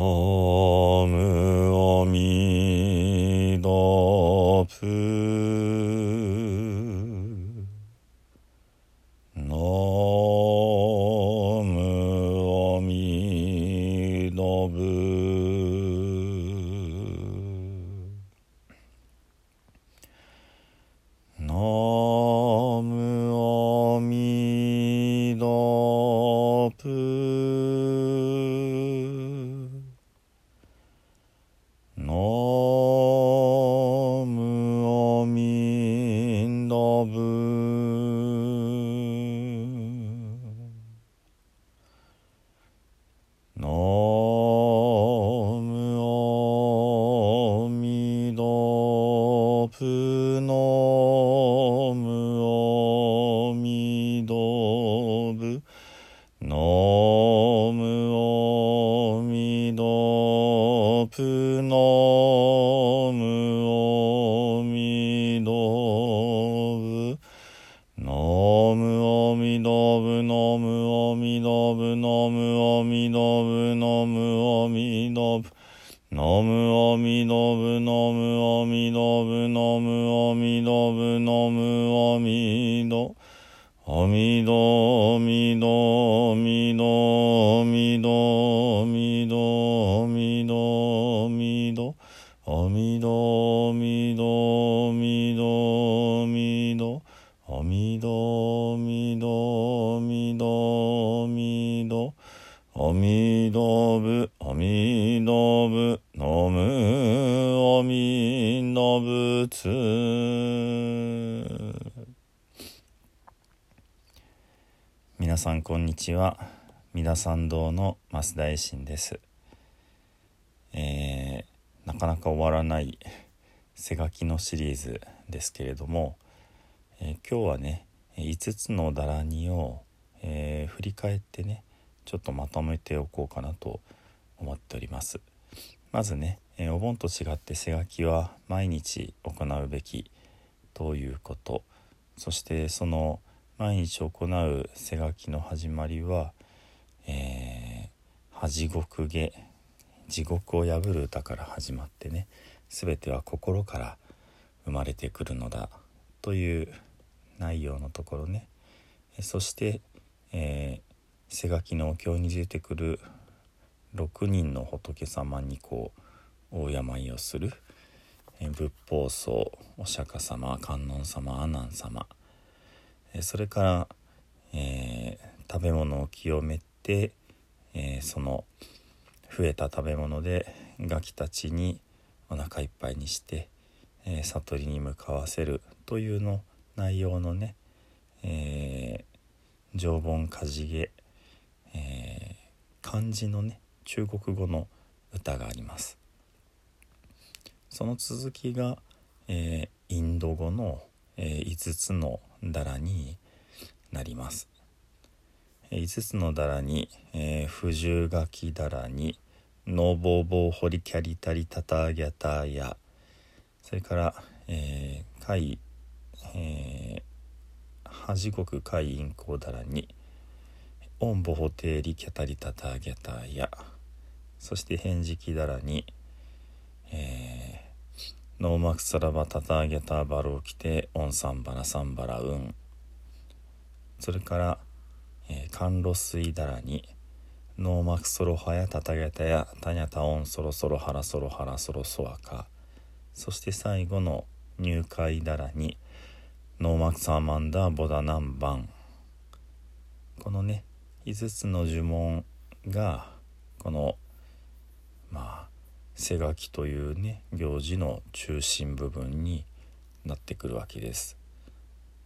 Oh. Oh. アミダブナムアミダブナムアミダブナムアミダブナムアミダアミダアミダアミダアミダアミダアミダアミダアミダアミダアミダアミダアミダアミダアミダアミダアミダブアミダブナムアミダブツ皆さんこんにちは。三田参道の増田衛進です。えーなかなか終わらない背書きのシリーズですけれども、えー今日はね5つのダラニを、えー振り返ってねちょっとまとめておこうかなと思っております。まずね、えお盆と違って背書きは毎日行うべきということ。そしてその毎日行う背書きの始まりは「えー、恥獄下地獄を破る歌」から始まってね全ては心から生まれてくるのだという内容のところね。そして、えー背書きのお経に出てくる6人の仏様にこう大病をする、え仏法僧お釈迦様観音様阿南様。えそれから、えー食べ物を清めて、えーその増えた食べ物でガキたちにお腹いっぱいにして、えー悟りに向かわせるというの内容のね、えー常盆かじげ、えー漢字のね中国語の歌があります。その続きが、えーインド語の、え5つのダラになります。え5つのダラに、えー、不十書きダラにノーボーボーホリキャリタリタタギャタヤそれから、えー、海、えー、恥国海インコダラにオンボホテーリキャタリタタギャタヤそして返事キダラに、えーノーマクサラバタタギャタバローキテオンサンバラサンバラウン。それから、えー、甘露水陀羅尼ノーマクソロハヤタタギャタヤタニャタオンソロソロハラソロハラソロソワカ。そして最後の乳海陀羅尼ノーマクサーマンダーボダナンバン。このね5つの呪文がこのまあ施餓鬼というね行事の中心部分になってくるわけです。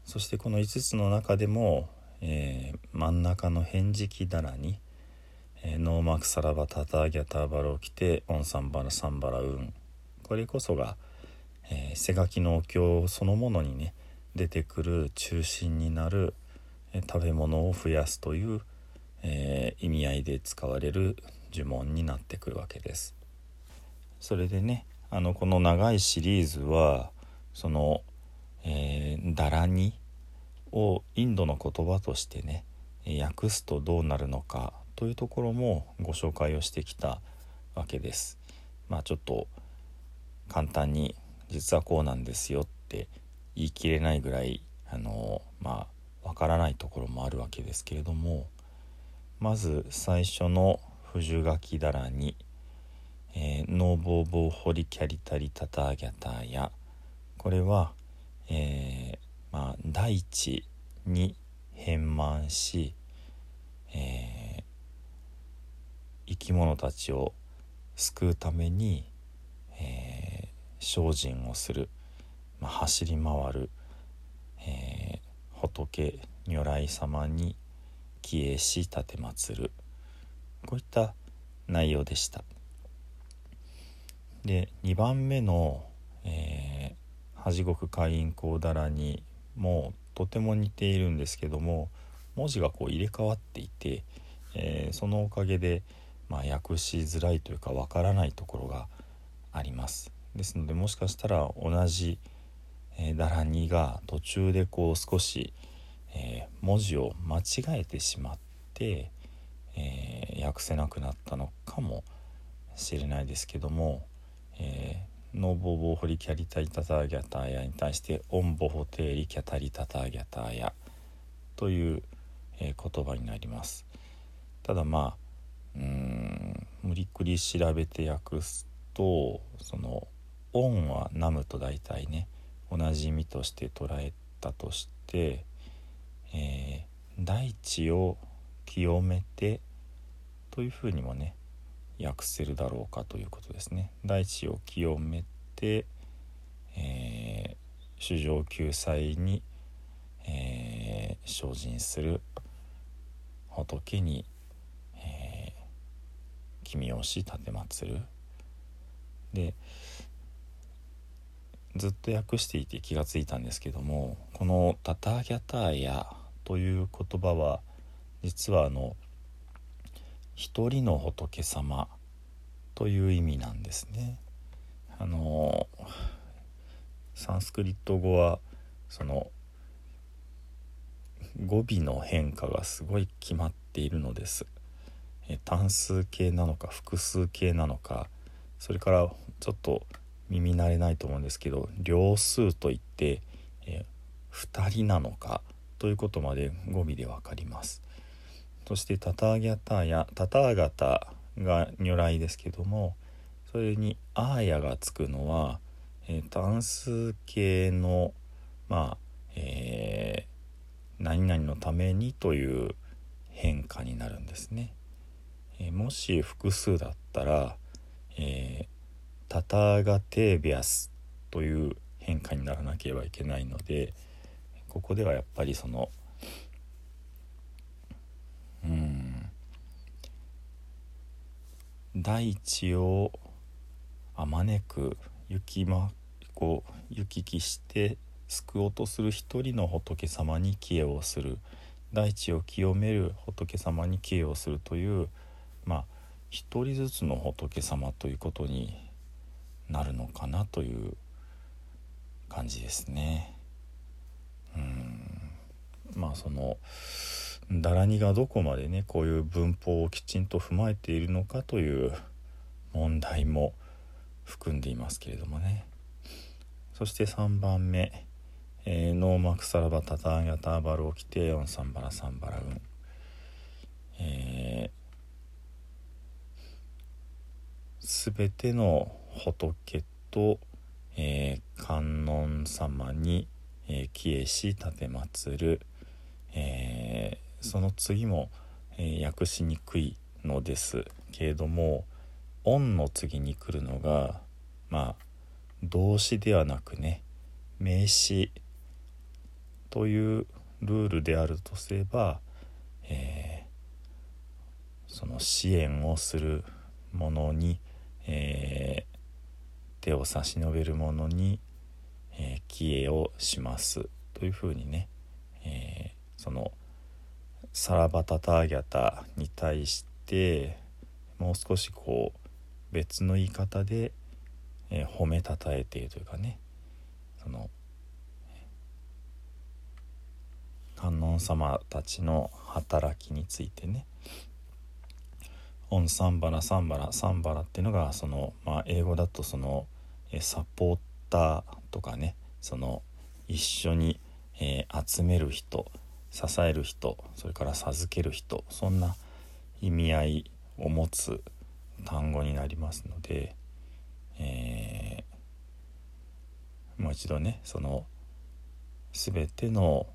そしてこの5つの中でも、えー真ん中の返事記だらに、えーノーマクサラバタタギャタバロキテオンサンバラサンバラウンこれこそが、えー背書きのお経そのものにね出てくる中心になる、えー食べ物を増やすという、えー意味合いで使われる呪文になってくるわけです。それでねあのこの長いシリーズはその、えー、ダラニをインドの言葉としてね訳すとどうなるのかというところもご紹介をしてきたわけです。まあちょっと簡単に実はこうなんですよって言い切れないぐらいあのまあわからないところもあるわけですけれどもまず最初の「不樹書きだらに」えー、ノーボーボーホリキャリタリタターギャターやこれは、えー、まあ、大地に変満し、えー、生き物たちを救うために、えー、精進をする、まあ、走り回る、えー、仏如来様に帰依し奉る。こういった内容でした。で2番目の、えー、恥国会員講だらにもとても似ているんですけども文字がこう入れ替わっていて、えー、そのおかげで、まあ、訳しづらいというかわからないところがありますですのでもしかしたら同じ、えー、ダラニが途中でこう少し、えー、文字を間違えてしまって、えー、訳せなくなったのかもしれないですけどもえー、ノボボホリキャリタイタターギャターヤに対してオンボホテーリキャタリタターギャターヤという、えー、言葉になります。ただまあうん無理くり調べて訳すとそのオンはナムと大体ね同じ意味として捉えたとして、えー、大地を清めてというふうにもね訳せるだろうかということですね。大地を清めて、えー、主情救済に、えー、精進する仏に、えー、君をし奉るでずっと訳していて気がついたんですけどもこの「タタギャターヤ」という言葉は実はあの「一人の仏様という意味なんですね。あのサンスクリット語はその語尾の変化がすごい決まっているのです。え単数形なのか複数形なのかそれからちょっと耳慣れないと思うんですけど両数といって、え2人なのかということまで語尾で分かります。そしてタターギャタやタターガタが如来ですけどもそれに「アーヤ」がつくのは、えー、単数形のまあ、えー、何々のためにという変化になるんですね。えー、もし複数だったら、えー、タターガテービアスという変化にならなければいけないのでここではやっぱりその「うん大地をあまねく行きまこう行き来して救おうとする一人の仏様に帰依をする大地を清める仏様に帰依をするというまあ一人ずつの仏様ということになるのかなという感じですね。うんまあそのダラニがどこまでねこういう文法をきちんと踏まえているのかという問題も含んでいますけれどもね。そして3番目、えー、ノーマクサラバタターギャターバルオキテヨンサンバラサンバラウン、えー、全ての仏と、えー、観音様に、えー、帰依し奉る、えーその次も、えー、訳しにくいのです。けれども「オン」の次に来るのがまあ動詞ではなくね名詞というルールであるとすれば、えー、その支援をするものに、えー、手を差し伸べるものに、えー、帰依をします。というふうにね、えそのサラバタターギャタに対してもう少しこう別の言い方で、えー、褒めたたえているというかね。その観音様たちの働きについてね。オンサンバラサンバラサンバラっていうのがその、まあ、英語だとそのえサポーターとかねその一緒に、えー、集める人支える人それから授ける人そんな意味合いを持つ単語になりますので、えー、もう一度ねその全ての、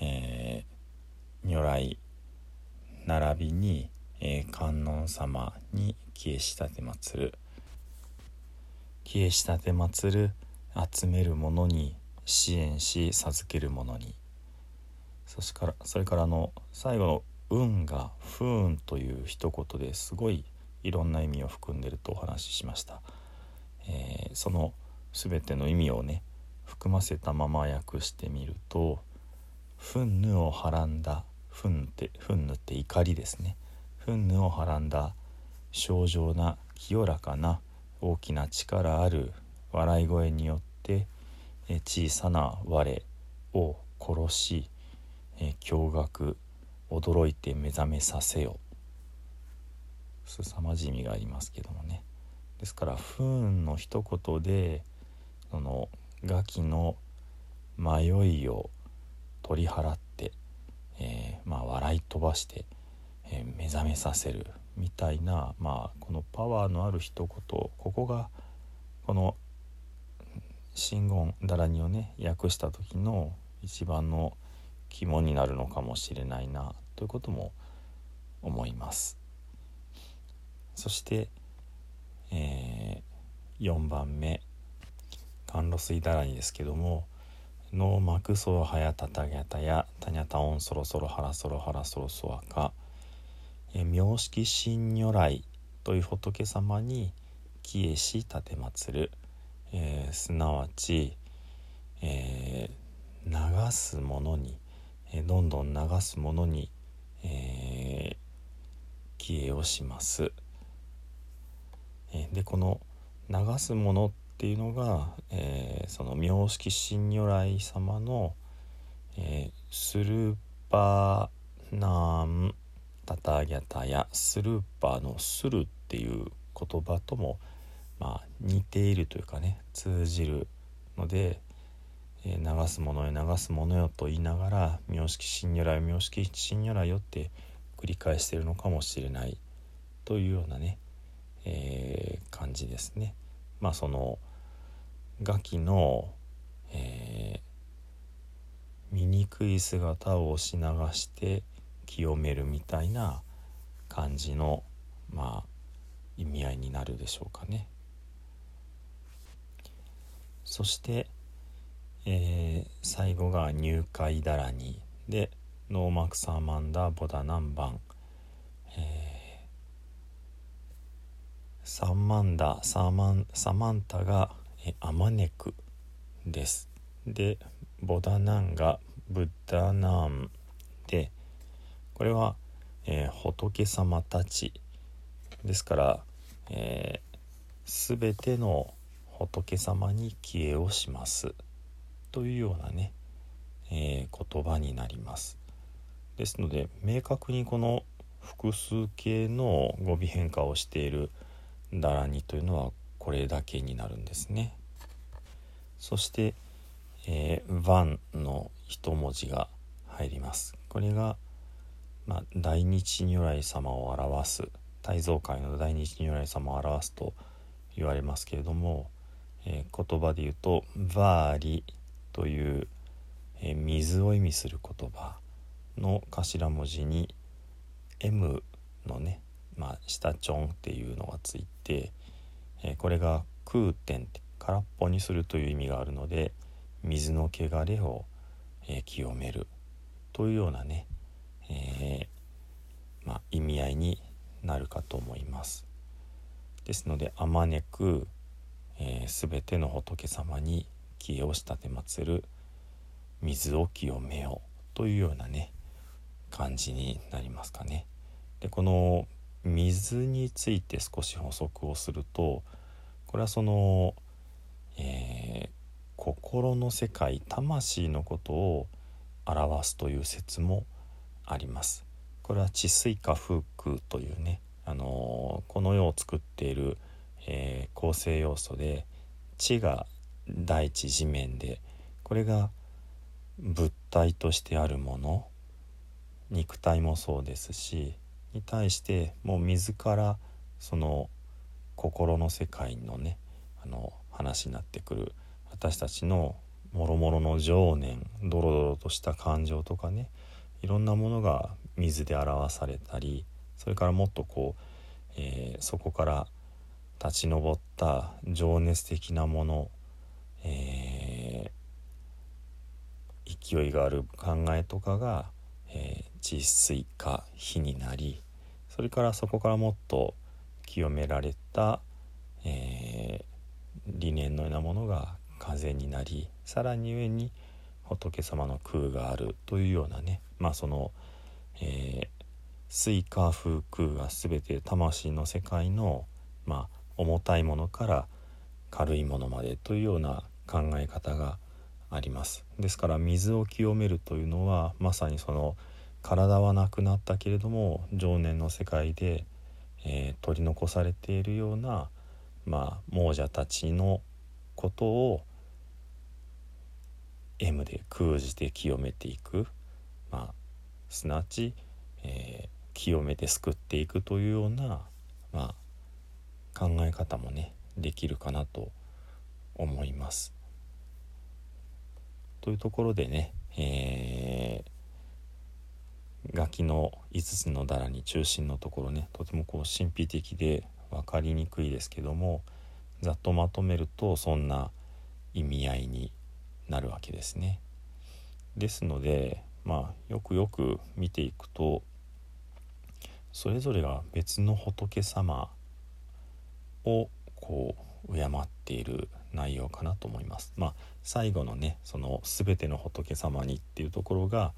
えー、如来並びに、えー、観音様に帰依したて祀る。帰依したて祀る集めるものに支援し授けるものに。そしからそれからあの最後の「運が「不運」という一言ですごいいろんな意味を含んでるとお話ししました、えー、その全ての意味をね含ませたまま訳してみると「憤怒をはらんだ」憤って憤怒って怒りですね。憤怒をはらんだ正常な清らかな大きな力ある笑い声によって小さな我を殺し驚愕驚いて目覚めさせよ。凄まじい意味がありますけどもね。ですから不運の一言でそのガキの迷いを取り払って、えー、まあ、笑い飛ばして、えー、目覚めさせるみたいな、まあ、このパワーのある一言ここがこの真言陀羅尼をね訳した時の一番の肝になるのかもしれないなということも思います。そして、えー、4番目甘露水陀羅尼ですけども「ノーマクソロハヤタタギャタヤタニャタオンソロソロハラソロハラソロソワカ」え妙色身如来という仏様に帰依し奉る、えー、すなわち、えー、流すものに、え、どんどん流すものに、えー、帰依をします。えでこの流すものっていうのが、えー、その妙識神如来様の、えー、スルーパーナーンタタギャタやスルーパーのスルっていう言葉とも、まあ、似ているというかね通じるので、え、流すものへ流すものよと言いながら妙識神如来妙識神如来よって繰り返しているのかもしれないというようなねえー、感じですね。まあそのガキの、えー、醜い姿を押し流して清めるみたいな感じのまあ意味合いになるでしょうかね。そして、えー、最後が入会だらに。でノーマクサーマンダーボダナンバン、えーサマンダサマンサマンタがえアマネクです。でボダナンがブッダナンでこれは、えー、仏様たち。ですから、えー、全ての仏様に帰依をします。というようなね、えー、言葉になります。ですので明確にこの複数形の語尾変化をしている「だらにというのはこれだけになるんですね。そして「えー、ワン」の一文字が入ります。これが、まあ、大日如来様を表す大蔵界の大日如来様を表すと言われますけれども、えー、言葉で言うと「バーリ」という、えー、水を意味する言葉の頭文字に「M」のねまあ、下チョンっていうのがついて、えー、これが空天って空っぽにするという意味があるので水の汚れを、えー、清めるというようなね、え、まあ、意味合いになるかと思います。ですのであまねく、えー、全ての仏様に気をしたてまつる水を清めよというようなね感じになりますかね。でこの水について少し補足をするとこれはその、えー、心の世界魂のことを表すという説もあります。これは治水化風空というねあのこの世を作っている、えー、構成要素で地が大地地面でこれが物体としてあるもの肉体もそうですしに対してもう自らその心の世界のねあの話になってくる私たちのもろもろの情念ドロドロとした感情とかねいろんなものが水で表されたりそれからもっとこう、えー、そこから立ち上った情熱的なもの、えー、勢いがある考えとかが、えー、地水化火になりそれからそこからもっと清められた、えー、理念のようなものが風になりさらに上に仏様の空があるというようなねまあその、えー、水火風空が全て魂の世界の、まあ、重たいものから軽いものまでというような考え方がありますですから水を清めるというのはまさにその体はなくなったけれども常年の世界で、えー、取り残されているような、まあ、亡者たちのことを M で空じて清めていく、まあ、すなわち、えー、清めて救っていくというような、まあ、考え方もねできるかなと思います。というところでね、えー、楽器の5つのダラに中心のところねとてもこう神秘的で分かりにくいですけどもざっとまとめるとそんな意味合いになるわけですね。ですのでまあよくよく見ていくとそれぞれが別の仏様をこう敬っている内容かなと思います。まあ、最後のねその全ての仏様にっていうところが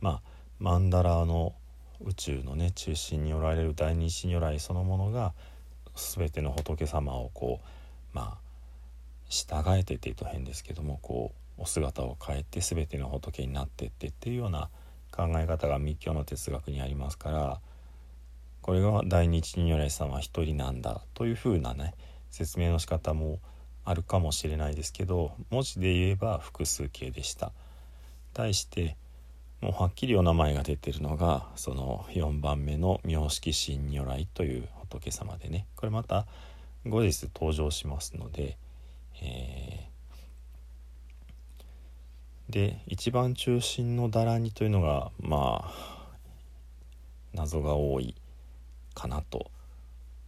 まあ曼荼羅の宇宙のね中心におられる大日如来そのものが全ての仏様をこうまあ従えてって言うと変ですけどもこうお姿を変えて全ての仏になってってっていうような考え方が密教の哲学にありますからこれが大日如来様一人なんだというふうなね説明の仕方もあるかもしれないですけど文字で言えば複数形でした。対してもうはっきりお名前が出てるのがその4番目の妙識神如来という仏様でね。これまた後日登場しますので、えー、で一番中心のだらにというのがまあ謎が多いかなと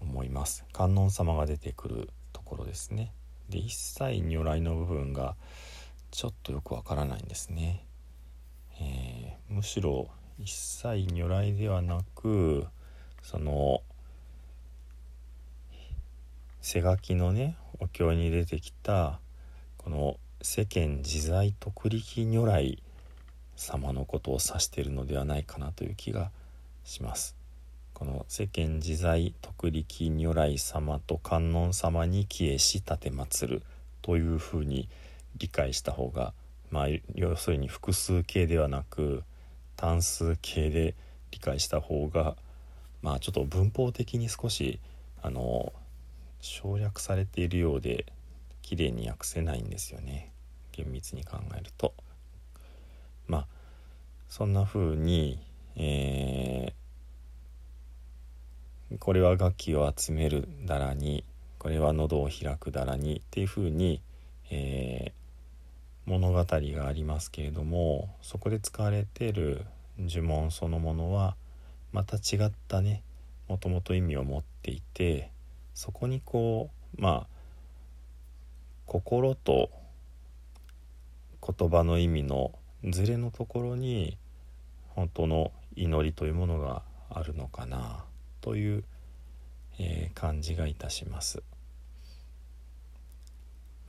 思います。観音様が出てくるところですね。で一切如来の部分がちょっとよくわからないんですね、えー、むしろ一切如来ではなくその背書きのねお経に出てきたこの世間自在徳力如来様のことを指しているのではないかなという気がします。この世間自在徳力如来様と観音様に帰依し奉るというふうに理解した方がまあ要するに複数形ではなく単数形で理解した方がまあちょっと文法的に少しあの省略されているようで綺麗に訳せないんですよね厳密に考えると。まあそんな風に、えーこれは楽器を集めるだらにこれは喉を開くだらにっていうふうに、えー、物語がありますけれどもそこで使われている呪文そのものはまた違ったねもともと意味を持っていてそこにこうまあ心と言葉の意味のズレのところに本当の祈りというものがあるのかな。という、えー、感じがいたします。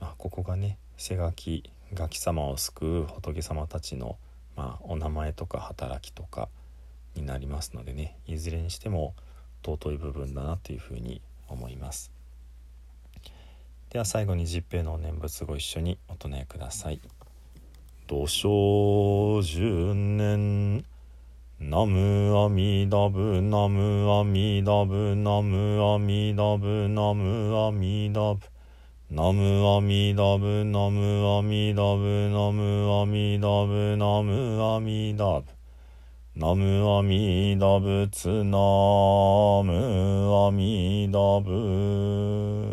まあ、ここがね背書きガキ様を救う仏様たちの、まあ、お名前とか働きとかになりますのでねいずれにしても尊い部分だなというふうに思います。では最後に十平のお念仏ご一緒にお唱えください。土生十年ナムアミダブナムアミダブナムアミダブナムアミダブ。ナムアミダブナムアミダブナムアミダブナムアミダブ。ナムアミダブツナムアミダブ。